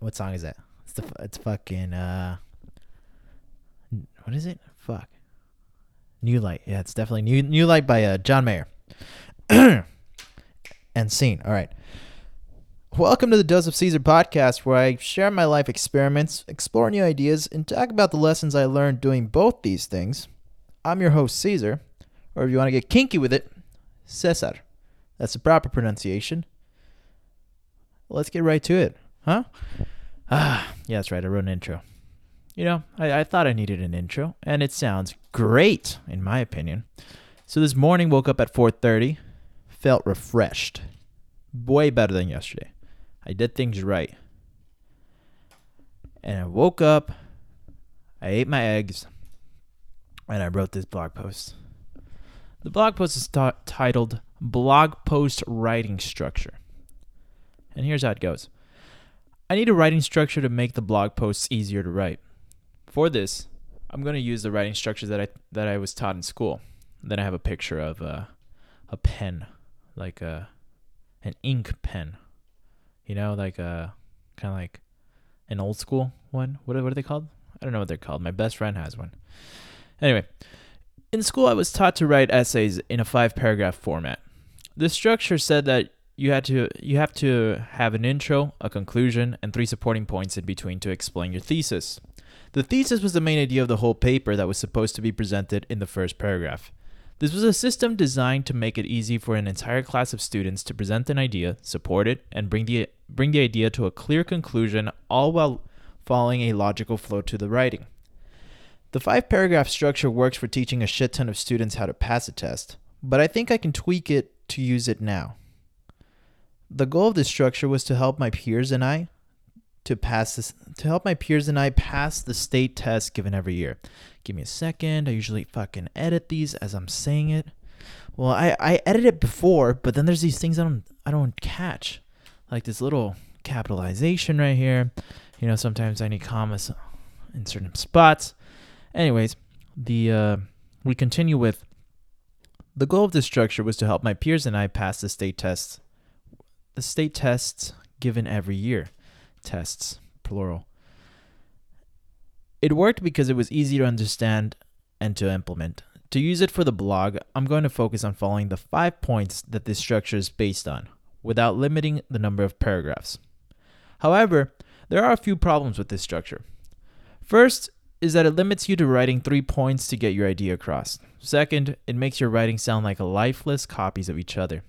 what song is that? It's the it's fucking uh what is it? Fuck. New Light. Yeah, it's definitely New New Light by uh, John Mayer. and scene. All right. Welcome to the Dose of Caesar podcast, where I share my life experiments, explore new ideas, and talk about the lessons I learned doing both these things. I'm your host, Caesar, or if you want to get kinky with it, Cesar. That's the proper pronunciation. Let's get right to it, huh? Ah, yeah, that's right. I wrote an intro. You know, I, I thought I needed an intro, and it sounds great, in my opinion. So this morning, woke up at 4:30, felt refreshed, way better than yesterday. I did things right. And I woke up, I ate my eggs, and I wrote this blog post. The blog post is t- titled Blog Post Writing Structure. And here's how it goes I need a writing structure to make the blog posts easier to write. For this, I'm going to use the writing structure that I, that I was taught in school. Then I have a picture of uh, a pen, like a, an ink pen you know, like uh, a kind of like an old school one. What are, what are they called? I don't know what they're called. My best friend has one. Anyway, in school, I was taught to write essays in a five paragraph format. The structure said that you had to you have to have an intro, a conclusion, and three supporting points in between to explain your thesis. The thesis was the main idea of the whole paper that was supposed to be presented in the first paragraph. This was a system designed to make it easy for an entire class of students to present an idea, support it, and bring the bring the idea to a clear conclusion, all while following a logical flow to the writing. The five paragraph structure works for teaching a shit ton of students how to pass a test, but I think I can tweak it to use it now. The goal of this structure was to help my peers and I to pass this to help my peers and I pass the state test given every year. Give me a second. I usually fucking edit these as I'm saying it. Well, I, I edit it before, but then there's these things I don't I don't catch like this little capitalization right here. You know, sometimes I need commas in certain spots. Anyways, the uh, we continue with the goal of this structure was to help my peers and I pass the state tests. The state tests given every year. Tests, plural. It worked because it was easy to understand and to implement. To use it for the blog, I'm going to focus on following the five points that this structure is based on without limiting the number of paragraphs. However, there are a few problems with this structure. First is that it limits you to writing three points to get your idea across. Second, it makes your writing sound like lifeless copies of each other.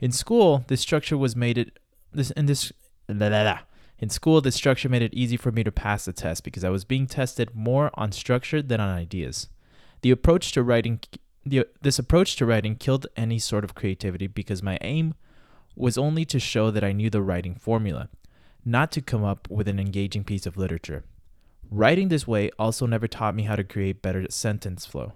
In school, this structure was made it this in this la, la, la. In school this structure made it easy for me to pass the test because I was being tested more on structure than on ideas. The approach to writing the, this approach to writing killed any sort of creativity because my aim was only to show that I knew the writing formula, not to come up with an engaging piece of literature. Writing this way also never taught me how to create better sentence flow.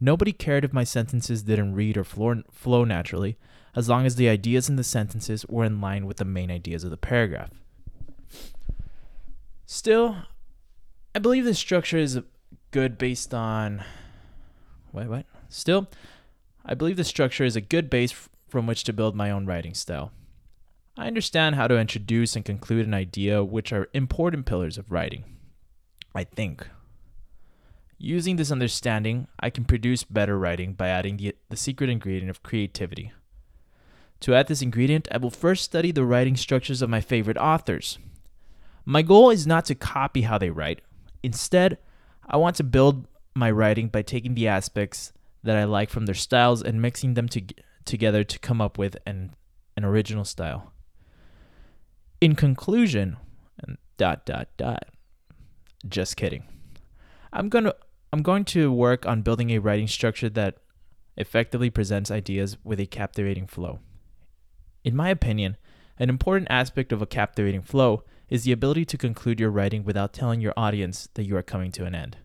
Nobody cared if my sentences didn't read or flow naturally, as long as the ideas in the sentences were in line with the main ideas of the paragraph. Still, I believe this structure is good based on. Wait, what? Still, I believe the structure is a good base from which to build my own writing style. I understand how to introduce and conclude an idea, which are important pillars of writing. I think. Using this understanding, I can produce better writing by adding the, the secret ingredient of creativity. To add this ingredient, I will first study the writing structures of my favorite authors. My goal is not to copy how they write. Instead, I want to build my writing by taking the aspects that I like from their styles and mixing them to, together to come up with an, an original style. In conclusion, and dot dot dot. Just kidding. I'm going to I'm going to work on building a writing structure that effectively presents ideas with a captivating flow. In my opinion, an important aspect of a captivating flow is the ability to conclude your writing without telling your audience that you are coming to an end.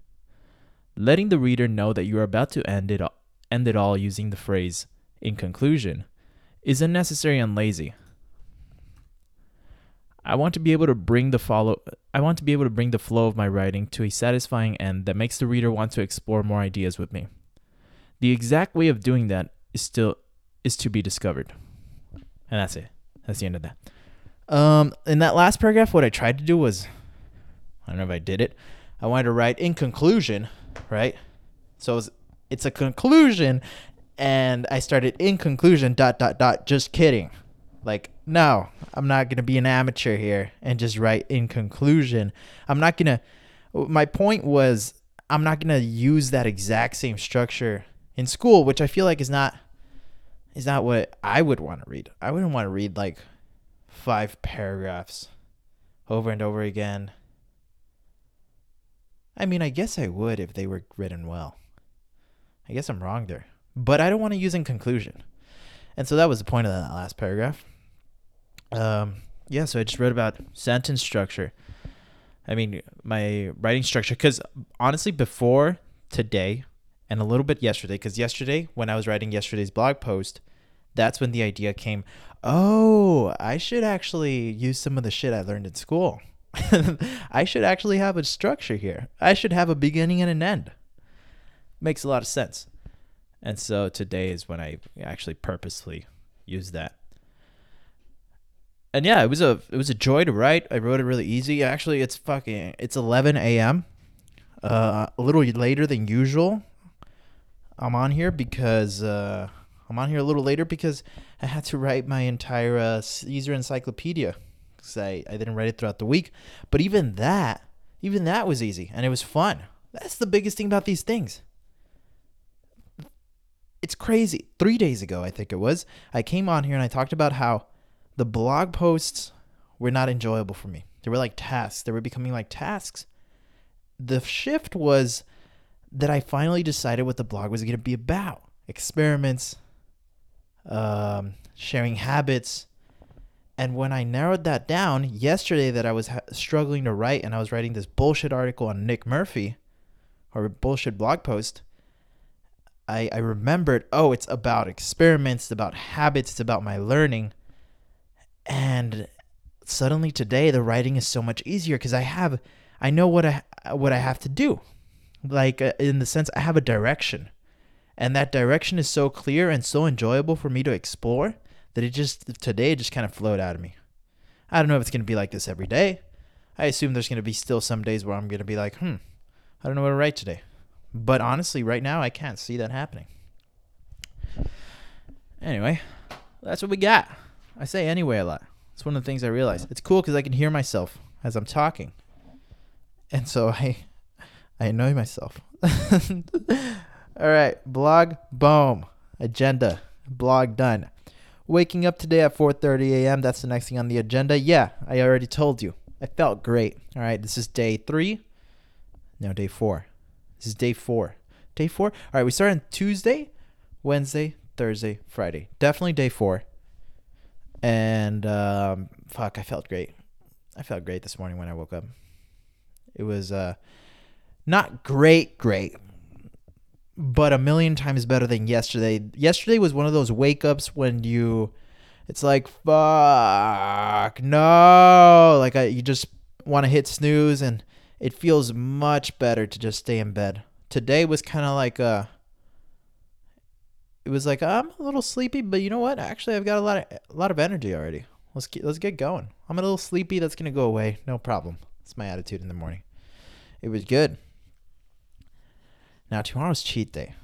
Letting the reader know that you are about to end it, end it all using the phrase, in conclusion, is unnecessary and lazy. I want to be able to bring the follow I want to be able to bring the flow of my writing to a satisfying end that makes the reader want to explore more ideas with me. The exact way of doing that is still is to be discovered. And that's it. That's the end of that. Um in that last paragraph what I tried to do was I don't know if I did it. I wanted to write in conclusion, right? So it was, it's a conclusion and I started in conclusion dot dot dot just kidding. Like, no, I'm not to be an amateur here and just write in conclusion. I'm not to my point was I'm not to use that exact same structure in school, which I feel like is not is not what I would want to read. I wouldn't want to read like five paragraphs over and over again. I mean, I guess I would if they were written well. I guess I'm wrong there. But I don't want to use in conclusion. And so that was the point of that last paragraph. Um, yeah, so I just wrote about sentence structure. I mean, my writing structure, because honestly, before today and a little bit yesterday, because yesterday, when I was writing yesterday's blog post, that's when the idea came oh, I should actually use some of the shit I learned in school. I should actually have a structure here. I should have a beginning and an end. Makes a lot of sense. And so today is when I actually purposely use that and yeah, it was a it was a joy to write. I wrote it really easy. Actually, it's fucking it's 11 a.m. Uh, a little later than usual. I'm on here because uh, I'm on here a little later because I had to write my entire uh, Caesar encyclopedia because I, I didn't write it throughout the week. But even that, even that was easy and it was fun. That's the biggest thing about these things. It's crazy. Three days ago, I think it was, I came on here and I talked about how the blog posts were not enjoyable for me. They were like tasks. They were becoming like tasks. The shift was that I finally decided what the blog was going to be about experiments, um, sharing habits. And when I narrowed that down yesterday, that I was ha- struggling to write and I was writing this bullshit article on Nick Murphy or bullshit blog post, I, I remembered oh, it's about experiments, it's about habits, it's about my learning and suddenly today the writing is so much easier because I have I know what I what I have to do. Like uh, in the sense I have a direction. And that direction is so clear and so enjoyable for me to explore that it just today just kind of flowed out of me. I don't know if it's going to be like this every day. I assume there's going to be still some days where I'm going to be like, "Hmm, I don't know what to write today." But honestly, right now I can't see that happening. Anyway, that's what we got. I say anyway a lot. It's one of the things I realize. It's cool because I can hear myself as I'm talking, and so I I annoy myself. All right, blog boom agenda blog done. Waking up today at 4:30 a.m. That's the next thing on the agenda. Yeah, I already told you. I felt great. All right, this is day three. No, day four. This is day four. Day four. All right, we start on Tuesday, Wednesday, Thursday, Friday. Definitely day four and um, fuck, I felt great. I felt great this morning when I woke up. It was uh, not great, great, but a million times better than yesterday. Yesterday was one of those wake ups when you, it's like fuck no, like I, you just want to hit snooze, and it feels much better to just stay in bed. Today was kind of like a it was like I'm a little sleepy, but you know what? Actually, I've got a lot of a lot of energy already. Let's get, let's get going. I'm a little sleepy. That's gonna go away. No problem. It's my attitude in the morning. It was good. Now tomorrow's cheat day.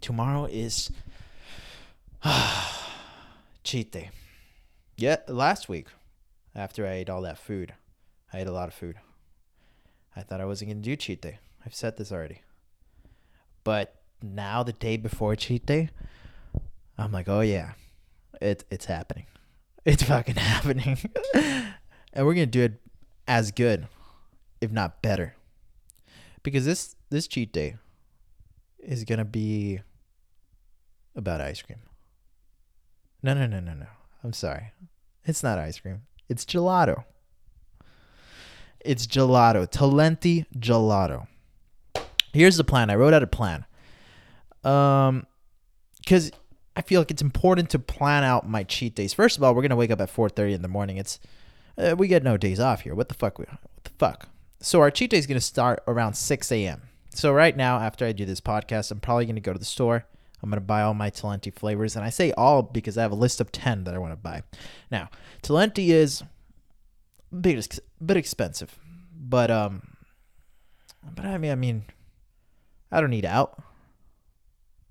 Tomorrow is cheat day. Yeah, last week, after I ate all that food, I ate a lot of food. I thought I wasn't gonna do cheat day. I've said this already. But now the day before cheat day, I'm like, oh yeah, it it's happening. It's fucking happening. and we're gonna do it as good, if not better. Because this this cheat day is gonna be about ice cream. No no no no no. I'm sorry. It's not ice cream. It's gelato. It's gelato. Talenti gelato. Here's the plan. I wrote out a plan. Um, because I feel like it's important to plan out my cheat days. First of all, we're gonna wake up at 4:30 in the morning. It's Uh, we get no days off here. What the fuck? We, what the fuck? So our cheat day is gonna start around 6 a.m. So right now, after I do this podcast, I'm probably gonna go to the store. I'm gonna buy all my Talenti flavors, and I say all because I have a list of 10 that I want to buy. Now, Talenti is a bit, bit expensive, but um, but I mean, I mean, I don't need out.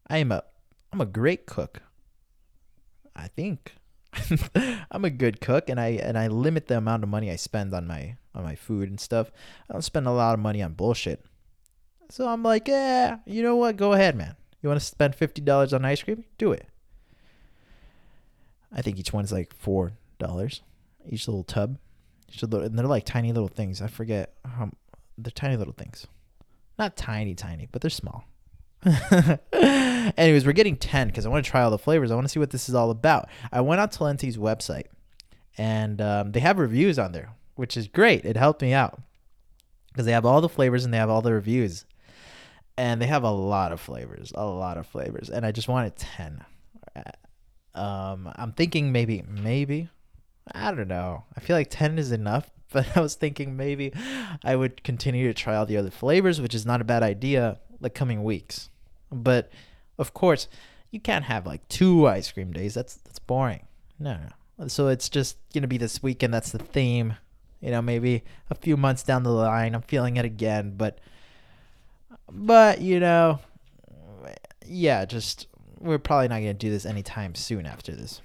I am a, I'm a great cook. I think. I'm a good cook and I and I limit the amount of money I spend on my on my food and stuff. I don't spend a lot of money on bullshit. So I'm like, yeah, you know what? Go ahead, man. You want to spend fifty dollars on ice cream? Do it. I think each one's like four dollars, each little tub. Each little, and they're like tiny little things. I forget how they're tiny little things. Not tiny, tiny, but they're small. Anyways, we're getting 10 because I want to try all the flavors. I want to see what this is all about. I went on Talenti's website and um, they have reviews on there, which is great. It helped me out because they have all the flavors and they have all the reviews. And they have a lot of flavors, a lot of flavors. And I just wanted 10. Um, I'm thinking maybe, maybe, I don't know. I feel like 10 is enough, but I was thinking maybe I would continue to try all the other flavors, which is not a bad idea the coming weeks. But of course, you can't have like two ice cream days. That's that's boring. No, no. So it's just gonna be this weekend. That's the theme. You know, maybe a few months down the line, I'm feeling it again. But, but you know, yeah, just we're probably not gonna do this anytime soon after this.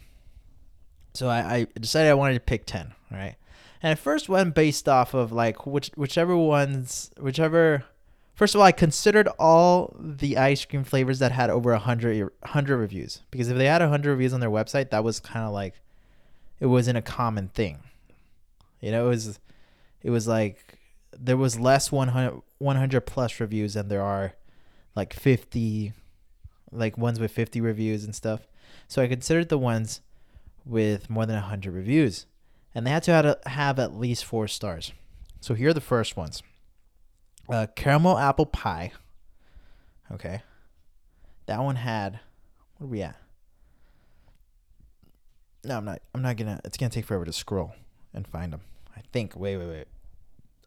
So I, I decided I wanted to pick ten. Right, and I first went based off of like which whichever ones whichever First of all, I considered all the ice cream flavors that had over 100, 100 reviews because if they had 100 reviews on their website, that was kind of like it wasn't a common thing. You know, it was it was like there was less 100, 100 plus reviews than there are like 50 like ones with 50 reviews and stuff. So I considered the ones with more than 100 reviews and they had to have, at least 4 stars. So here are the first ones uh, caramel apple pie. Okay. That one had what are we at? No, I'm not. I'm not gonna. It's gonna take forever to scroll and find them. I think. Wait, wait, wait.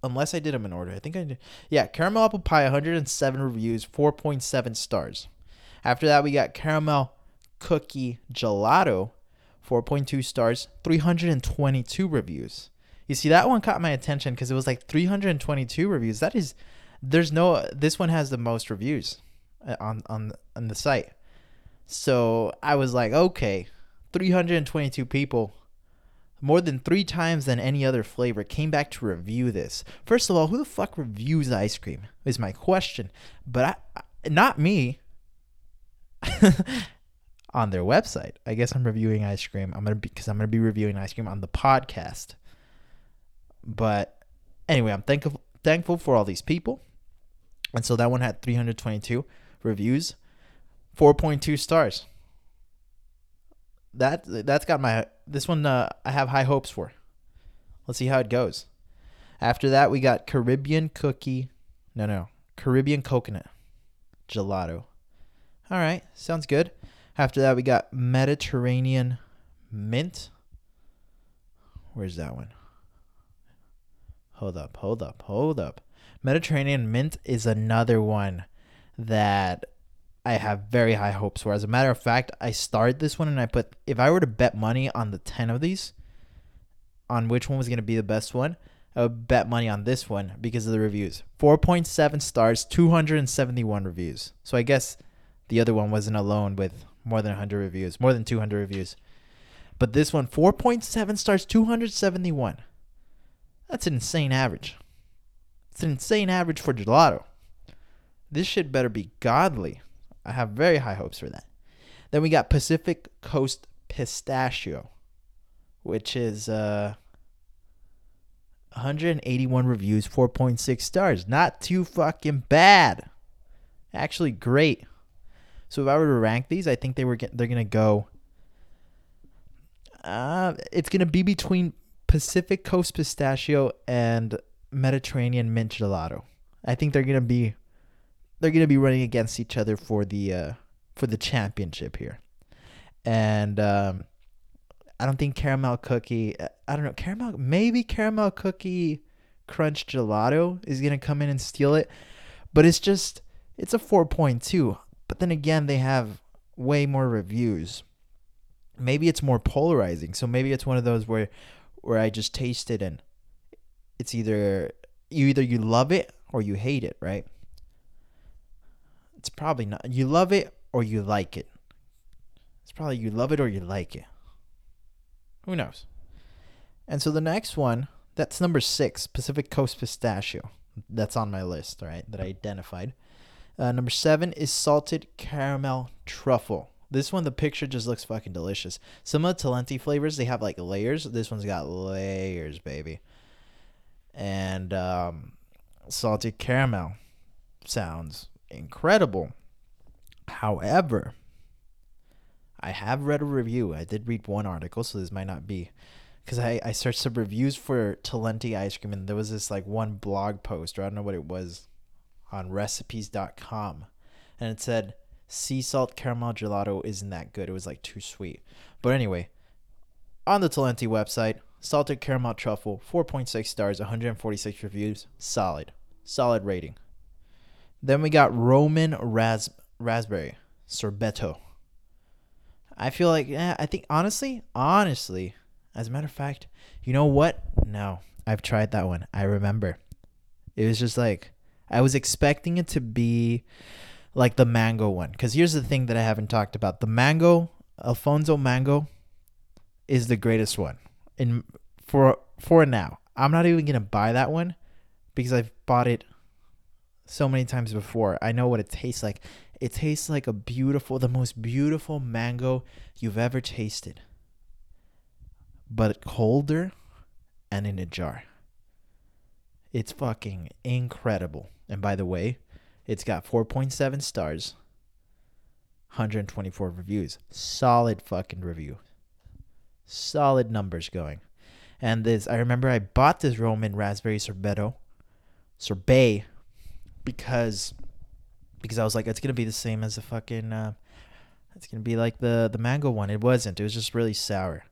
Unless I did them in order. I think I did. Yeah, caramel apple pie, 107 reviews, 4.7 stars. After that, we got caramel cookie gelato, 4.2 stars, 322 reviews. You see, that one caught my attention because it was like 322 reviews. That is, there's no. This one has the most reviews uh, on on on the site. So I was like, okay, 322 people, more than three times than any other flavor, came back to review this. First of all, who the fuck reviews ice cream? Is my question. But I, not me. on their website. I guess I'm reviewing ice cream. I'm gonna be because I'm gonna be reviewing ice cream on the podcast. But anyway, I'm thankful thankful for all these people. And so that one had 322 reviews, 4.2 stars. That that's got my this one uh, I have high hopes for. Let's see how it goes. After that, we got Caribbean cookie. No, no. Caribbean coconut gelato. All right, sounds good. After that, we got Mediterranean mint. Where's that one? Hold up, hold up, hold up. Mediterranean mint is another one that I have very high hopes for. As a matter of fact, I started this one and I put if I were to bet money on the 10 of these on which one was going to be the best one, I would bet money on this one because of the reviews. 4.7 stars, 271 reviews. So I guess the other one wasn't alone with more than 100 reviews, more than 200 reviews. But this one 4.7 stars, 271. That's an insane average. It's an insane average for gelato. This shit better be godly. I have very high hopes for that. Then we got Pacific Coast Pistachio, which is uh 181 reviews, 4.6 stars. Not too fucking bad. Actually great. So if I were to rank these, I think they were get, they're to go uh it's to be between Pacific Coast Pistachio and Mediterranean Mint Gelato. I think they're gonna be they're gonna be running against each other for the uh, for the championship here, and um, I don't think caramel cookie. I don't know caramel. Maybe caramel cookie crunch gelato is gonna come in and steal it, but it's just it's a four point two. But then again, they have way more reviews. Maybe it's more polarizing. So maybe it's one of those where where I just taste it and it's either you either you love it or you hate it, right? It's probably not. You love it or you like it. It's probably you love it or you like it. Who knows? And so the next one, that's number six, Pacific Coast Pistachio. That's on my list, right? that I identified. Uh, number seven is salted caramel truffle. This one, the picture just looks fucking delicious. Some of the Talenti flavors, they have like layers. This one's got layers, baby. And um, salted caramel sounds incredible. However, I have read a review. I did read one article, so this might not be because I, I searched some reviews for Talenti ice cream and there was this like one blog post or I don't know what it was on recipes.com and it said sea salt caramel gelato isn't that good. It was like too sweet. But anyway, on the Talenti website, salted caramel truffle, 4.6 stars, 146 reviews, solid. Solid rating. Then we got Roman ras- raspberry sorbetto. I feel like yeah, I think honestly, honestly, as a matter of fact, you know what? No, I've tried that one. I remember. It was just like I was expecting it to be like the mango one. Because here's the thing that I haven't talked about: the mango, Alphonso mango, is the greatest one. In for for now, I'm not even gonna buy that one because I've bought it so many times before. I know what it tastes like. It tastes like a beautiful, the most beautiful mango you've ever tasted, but colder and in a jar. It's fucking incredible. And by the way, it's got 4.7 stars, 124 reviews. Solid fucking review. Solid numbers going. And this, I remember I bought this Roman raspberry sorbetto, sorbet, because because I was like, it's gonna be the same as the fucking, uh, it's gonna be like the the mango one. It wasn't. It was just really sour.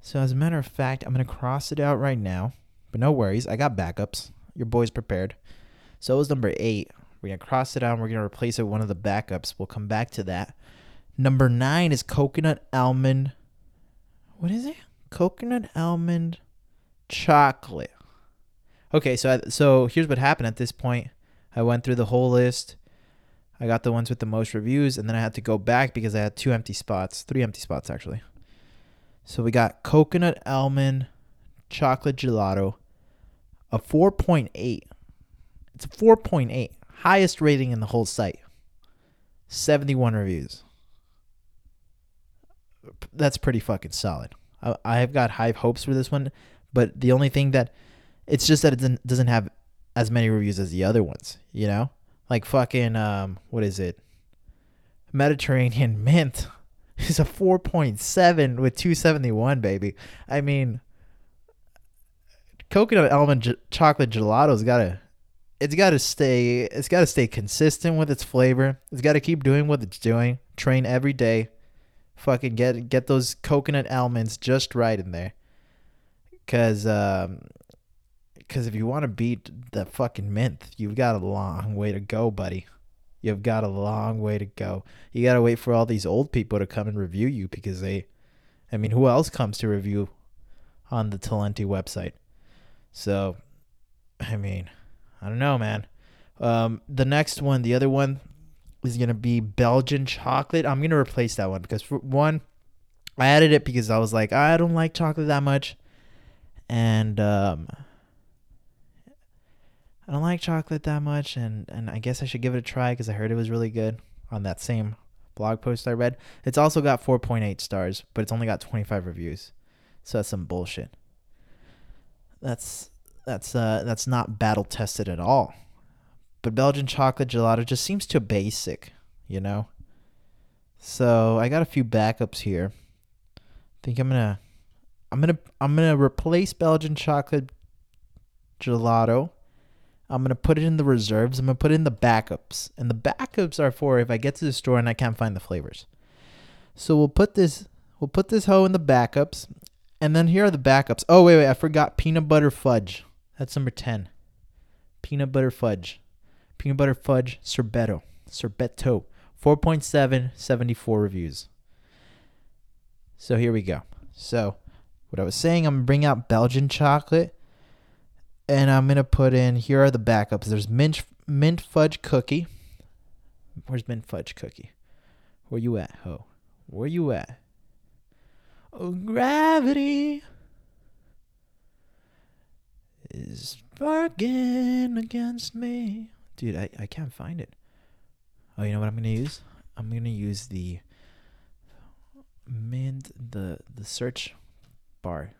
So as a matter of fact, I'm gonna cross it out right now. But no worries, I got backups. Your boy's prepared. So it was number eight. We're gonna cross it out. and We're gonna replace it with one of the backups. We'll come back to that. Number nine is coconut almond. What is it? Coconut almond chocolate. Okay, so I, so here's what happened at this point. I went through the whole list. I got the ones with the most reviews, and then I had to go back because I had two empty spots, three empty spots actually. So we got coconut almond chocolate gelato, a 4.8. It's a 4.8, highest rating in the whole site. 71 reviews. That's pretty fucking solid. I, I have got high hopes for this one, but the only thing that it's just that it doesn't have as many reviews as the other ones, you know? Like fucking um what is it? Mediterranean Mint is a 4.7 with 271, baby. I mean coconut almond chocolate gelato's got to it's got to stay it's got to stay consistent with its flavor. It's got to keep doing what it's doing. Train every day. Fucking get get those coconut almonds just right in there. Cuz um because if you want to beat the fucking mint, you've got a long way to go, buddy. You've got a long way to go. You got to wait for all these old people to come and review you because they, I mean, who else comes to review on the Talenti website? So, I mean, I don't know, man. Um, the next one, the other one, is gonna be Belgian chocolate. I'm gonna replace that one because for one, I added it because I was like, I don't like chocolate that much, and um, I don't like chocolate that much, and and I guess I should give it a try because I heard it was really good on that same blog post I read. It's also got 4.8 stars, but it's only got 25 reviews, so that's some bullshit. That's that's uh that's not battle tested at all. But Belgian chocolate gelato just seems too basic, you know. So I got a few backups here. I think I'm gonna I'm gonna I'm gonna replace Belgian chocolate gelato I'm gonna put it in the reserves. I'm gonna put it in the backups, and the backups are for if I get to the store and I can't find the flavors. So we'll put this We'll put this hoe in the backups. And then here are the backups. Oh, wait, wait. I forgot peanut butter fudge. That's number 10. Peanut butter fudge. Peanut butter fudge sorbetto. Sorbetto. 4.7, 74 reviews. So here we go. So, what I was saying, I'm to bring out Belgian chocolate. And I'm to put in, here are the backups. There's mint, mint fudge cookie. Where's mint fudge cookie? Where you at, ho? Where you at? Oh, gravity is barking against me. Dude, I, I can't find it. Oh, you know what I'm gonna use? I'm gonna use the mint the the search bar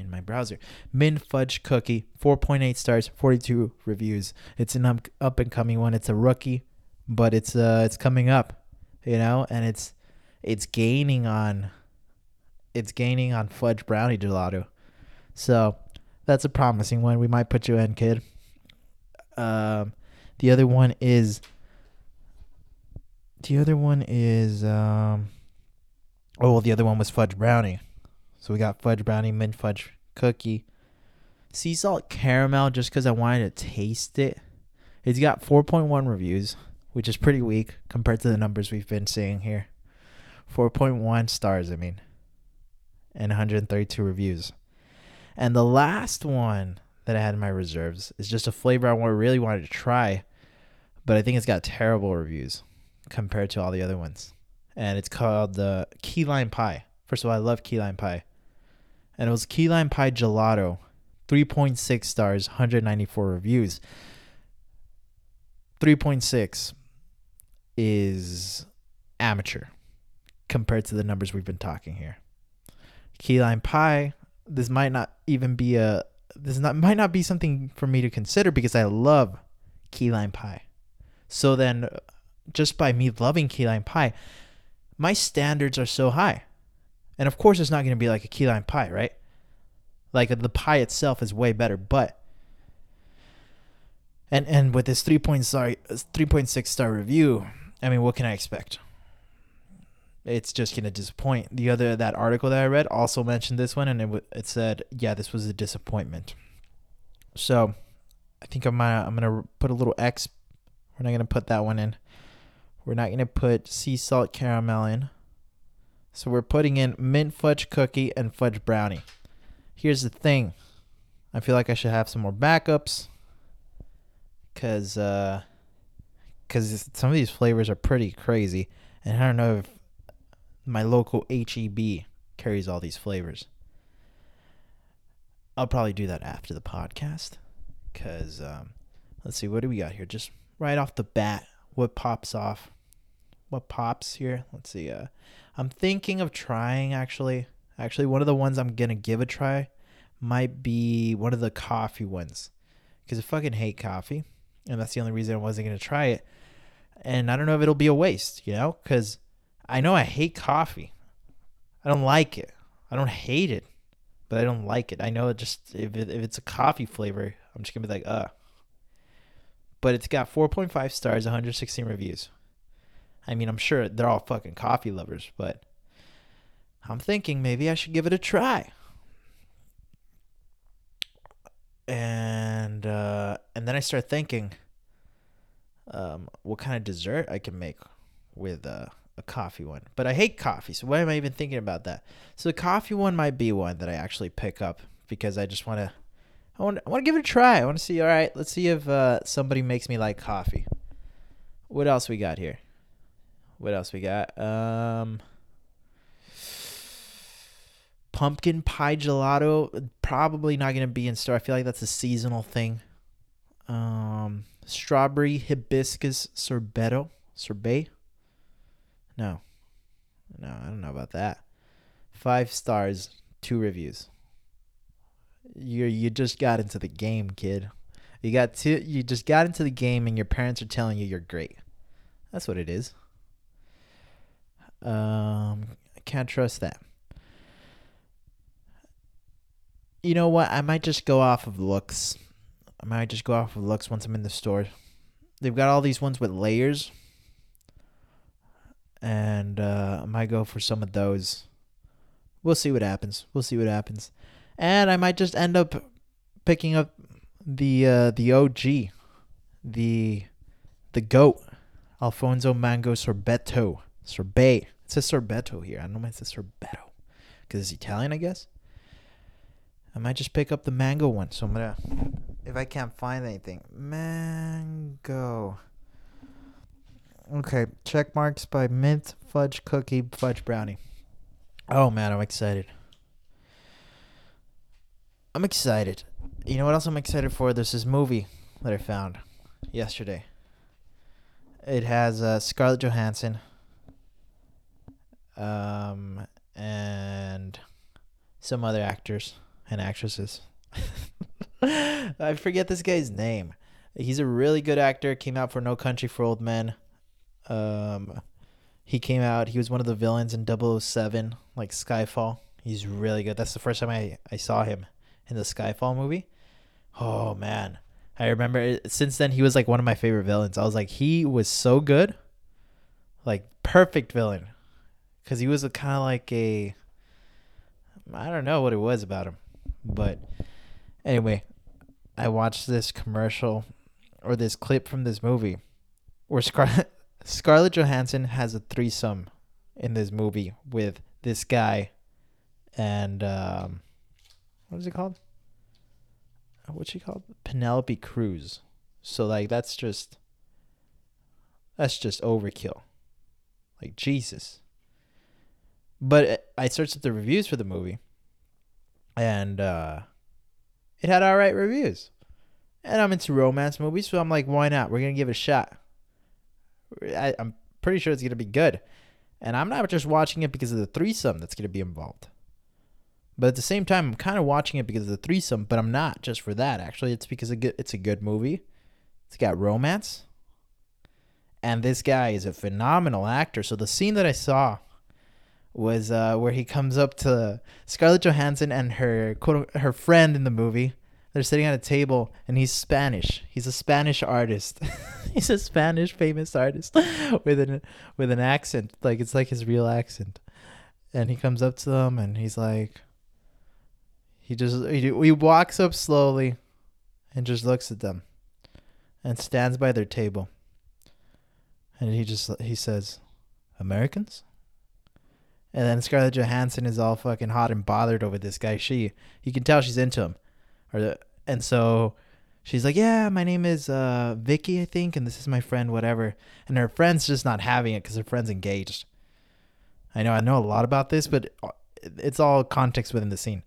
in my browser. Min fudge cookie, 4.8 stars, 42 reviews. It's an up, and coming one. It's a rookie, but it's uh it's coming up, you know, and it's it's gaining on it's gaining on fudge brownie gelato. So that's a promising one. We might put you in, kid. Um, the other one is the other one is um. Oh, well, the other one was fudge brownie. So we got fudge brownie, mint fudge cookie, sea salt caramel. Just because I wanted to taste it. It's got 4.1 reviews, which is pretty weak compared to the numbers we've been seeing here. 4.1 stars, I mean, and 132 reviews. And the last one that I had in my reserves is just a flavor I really wanted to try, but I think it's got terrible reviews compared to all the other ones. And it's called the key lime pie. First of all, I love key lime pie. And it was key lime pie gelato, 3.6 stars, 194 reviews. 3.6 is amateur compared to the numbers we've been talking here. Key lime pie, this might not even be a this not might not be something for me to consider because I love key lime pie. So then just by me loving key lime pie, my standards are so high. And of course it's not going to be like a key lime pie, right? Like the pie itself is way better, but and and with this 3. Star, 3.6 star review, I mean, what can I expect? It's just gonna disappoint. The other that article that I read also mentioned this one, and it it said, yeah, this was a disappointment. So, I think I'm gonna I'm gonna put a little X. We're not gonna put that one in. We're not gonna put sea salt caramel in. So we're putting in mint fudge cookie and fudge brownie. Here's the thing. I feel like I should have some more backups cuz uh cuz some of these flavors are pretty crazy and I don't know if my local HEB carries all these flavors. I'll probably do that after the podcast cuz um let's see what do we got here just right off the bat what pops off what pops here let's see uh I'm thinking of trying actually. Actually, one of the ones I'm gonna give a try might be one of the coffee ones, because I fucking hate coffee, and that's the only reason I wasn't gonna try it. And I don't know if it'll be a waste, you know, because I know I hate coffee. I don't like it. I don't hate it, but I don't like it. I know it just if it, if it's a coffee flavor, I'm just gonna be like, uh. But it's got 4.5 stars, 116 reviews. I mean, I'm sure they're all fucking coffee lovers, but I'm thinking maybe I should give it a try. And uh, and then I start thinking, um, what kind of dessert I can make with uh, a coffee one. But I hate coffee, so why am I even thinking about that? So the coffee one might be one that I actually pick up because I just want to. I want, I want to give it a try. I want to see. All right, let's see if uh, somebody makes me like coffee. What else we got here? What else we got? Um, pumpkin pie gelato. Probably not gonna be in store. I feel like that's a seasonal thing. Um, strawberry hibiscus sorbetto. Sorbet. No, no, I don't know about that. Five stars, two reviews. You you just got into the game, kid. You got to you just got into the game, and your parents are telling you you're great. That's what it is. Um, I can't trust that. You know what? I might just go off of looks. I might just go off of looks once I'm in the store. They've got all these ones with layers. and uh, I might go for some of those. We'll see what happens. We'll see what happens, and I might just end up picking up the uh, the OG, the the goat, Alphonso Mango Sorbetto sorbet. It says sorbetto here. I don't know why it says sorbetto because it's Italian, I guess. I might just pick up the mango one. So I'm gonna, if I can't find anything, mango. Okay, check marks by mint fudge cookie fudge brownie. Oh man, I'm excited. I'm excited. You know what else I'm excited for? There's this movie that I found yesterday. It has uh, Scarlett Johansson, um, and some other actors and actresses. I forget this guy's name. He's a really good actor. Came out for No Country for Old Men. Um, he came out. He was one of the villains in 007, like Skyfall. He's really good. That's the first time I, I saw him in the Skyfall movie. Oh man, I remember it, since then he was like one of my favorite villains. I was like he was so good, like perfect villain, because he was kind of like a I don't know what it was about him, but anyway, I watched this commercial or this clip from this movie where Scar- Scarlett Johansson has a threesome in this movie with this guy and um, what is it called? What's she called? Penelope Cruz. So like that's just that's just overkill. Like Jesus. But I searched up the reviews for the movie, and uh, it had all right reviews. And I'm into romance movies, so I'm like, why not? We're gonna give it a shot. I, I'm pretty sure it's gonna be good, and I'm not just watching it because of the threesome that's gonna be involved. But at the same time, I'm kind of watching it because of the threesome, but I'm not just for that. Actually, it's because it's a good movie. It's got romance, and this guy is a phenomenal actor. So the scene that I saw was uh, where he comes up to Scarlett Johansson and her quote her friend in the movie. They're sitting at a table, and he's Spanish. He's a Spanish artist. he's a Spanish famous artist with an with an accent, like it's like his real accent. And he comes up to them, and he's like, he just he, he walks up slowly, and just looks at them, and stands by their table. And he just he says, "Americans." And then Scarlett Johansson is all fucking hot and bothered over this guy. She, you can tell she's into him, or the, and so she's like, "Yeah, my name is uh, Vicky, I think, and this is my friend, whatever." And her friend's just not having it because her friend's engaged. I know, I know a lot about this, but uh, it's all context within the scene.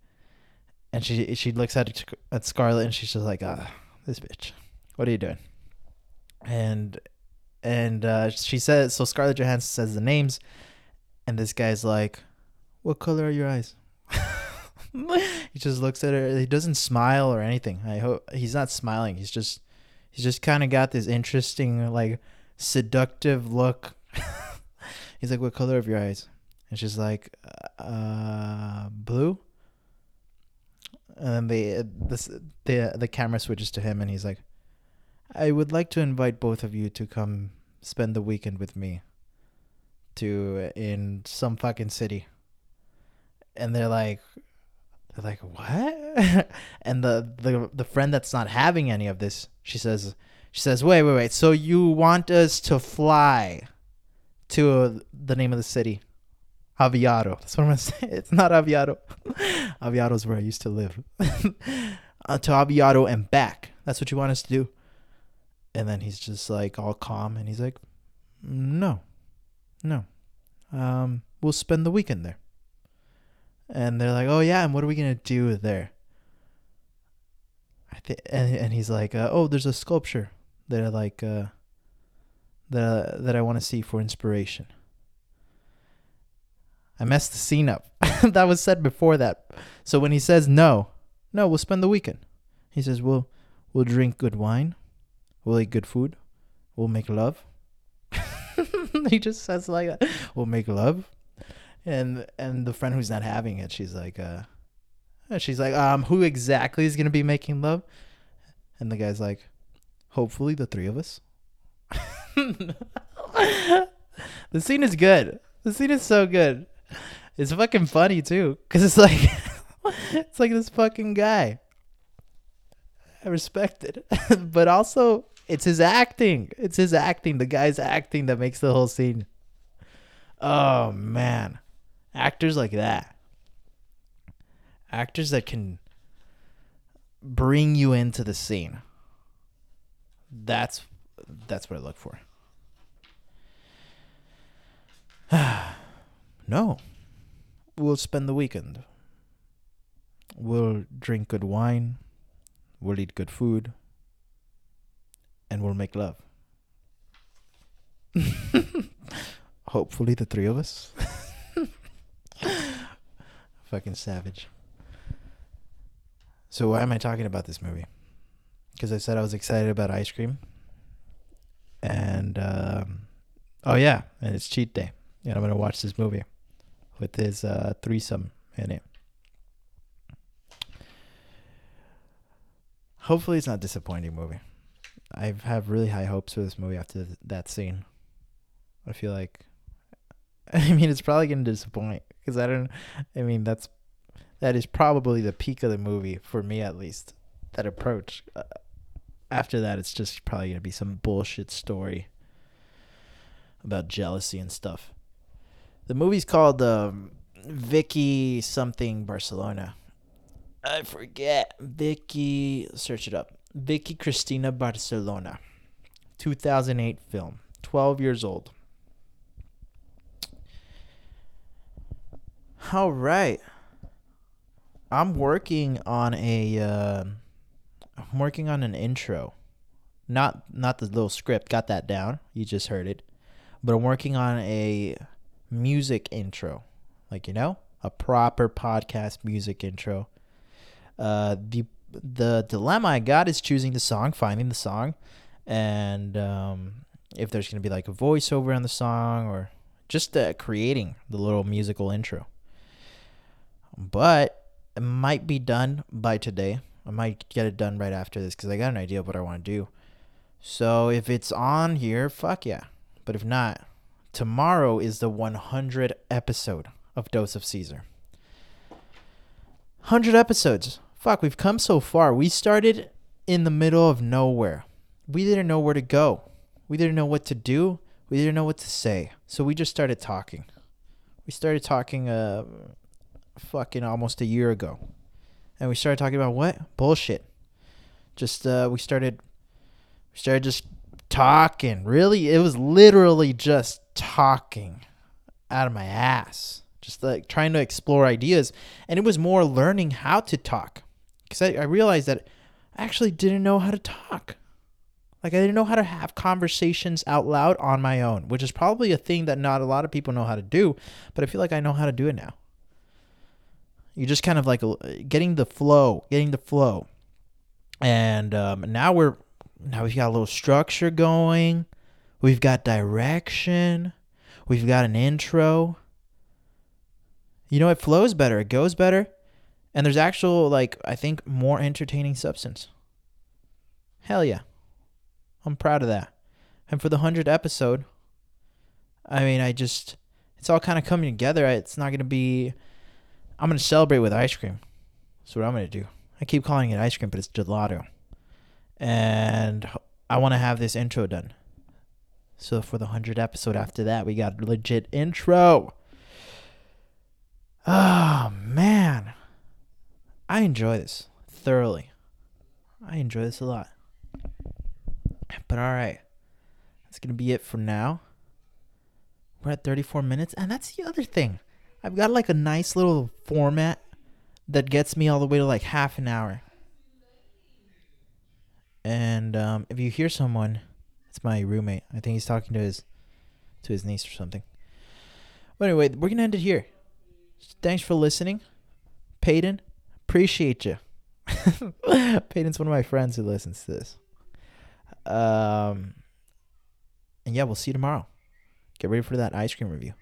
And she she looks at at Scarlett and she's just like, "Ah, this bitch, what are you doing?" And and uh, she says, so Scarlett Johansson says the names and this guy's like, "What color are your eyes?" he just looks at her. He doesn't smile or anything. I hope he's not smiling. He's just he's just kind of got this interesting like seductive look. he's like, "What color of your eyes?" And she's like, "Uh, blue." And then the this the the camera switches to him, and he's like, "I would like to invite both of you to come spend the weekend with me." To in some fucking city. And they're like they're like, "What?" and the the the friend that's not having any of this, she says she says, "Wait, wait, wait. So you want us to fly to uh, the name of the city? Oviedo. That's what I'm gonna say. It's not Oviedo. Oviedo's where I used to live. uh, to Oviedo and back. That's what you want us to do." And then he's just like all calm and he's like, "No." No. Um, we'll spend the weekend there. And they're like, oh, yeah, and what are we going to do there? I think, and, and he's like, uh, oh, there's a sculpture that I like, uh, that, that I want to see for inspiration. I messed the scene up. that was said before that. So when he says no, no, we'll spend the weekend. He says, we'll, we'll drink good wine. We'll eat good food. We'll make love. he just says like that. We'll make love. And and the friend who's not having it, she's like, uh she's like, um, who exactly is gonna be making love? And the guy's like, hopefully the three of us. the scene is good. The scene is so good. It's fucking funny too, cause it's like, it's like this fucking guy. I respect it, but also it's his acting. It's his acting. The guy's acting that makes the whole scene. Oh man, actors like that. Actors that can bring you into the scene. That's that's what I look for. no. We'll spend the weekend. We'll drink good wine. We'll eat good food. And we'll make love. Hopefully, the three of us. Fucking savage. So, why am I talking about this movie? Because I said I was excited about ice cream. And, um, oh, yeah, and it's cheat day. And I'm going to watch this movie with his uh, threesome in it. Hopefully, it's not a disappointing movie. I have really high hopes for this movie after that scene. I feel like, I mean, it's probably going to disappoint because I don't. I mean, that's that is probably the peak of the movie for me, at least. That approach. Uh, after that, it's just probably going to be some bullshit story about jealousy and stuff. The movie's called um, Vicky something Barcelona. I forget. Vicky, search it up. Vicky Cristina Barcelona. 2008 film. 12 years old. All right. I'm working on a uh, I'm working on an intro. Not not the little script. Got that down. You just heard it. But I'm working on a music intro. Like, you know, a proper podcast music intro. Uh, the the dilemma I got is choosing the song, finding the song, and um, if there's gonna be like a voiceover on the song or just uh, creating the little musical intro. But it might be done by today. I might get it done right after this because I got an idea of what I want to do. So if it's on here, fuck yeah. But if not, tomorrow is the 100 episode of Dose of Caesar. 100 episodes. Fuck, we've come so far. We started in the middle of nowhere. We didn't know where to go. We didn't know what to do. We didn't know what to say. So we just started talking. We started talking uh fucking almost a year ago. And we started talking about what? Bullshit. Just uh we started we started just talking. Really, it was literally just talking out of my ass. Just like trying to explore ideas. And it was more learning how to talk. Because I, I realized that I actually didn't know how to talk. Like I didn't know how to have conversations out loud on my own, which is probably a thing that not a lot of people know how to do, but I feel like I know how to do it now. You're just kind of like getting the flow, getting the flow. And um, now we're now we've got a little structure going. We've got direction. We've got an intro. You know, it flows better. It goes better. And there's actual, like, I think more entertaining substance. Hell yeah. I'm proud of that. And for the 100th episode, I mean, I just, it's all kind of coming together. It's not going to be, I'm going to celebrate with ice cream. That's what I'm going to do. I keep calling it ice cream, but it's gelato and I want to have this intro done. So for the 100 episode after that, we got legit intro. Oh, man. I enjoy this thoroughly. I enjoy this a lot. But all right. That's to be it for now. We're at 34 minutes. And that's the other thing. I've got like a nice little format that gets me all the way to like half an hour. And um, if you hear someone, it's my roommate. I think he's talking to his to his niece or something. But anyway, we're gonna end it here. Thanks for listening, Peyton. Appreciate you. Peyton's one of my friends who listens to this. Um, and yeah, we'll see you tomorrow. Get ready for that ice cream review.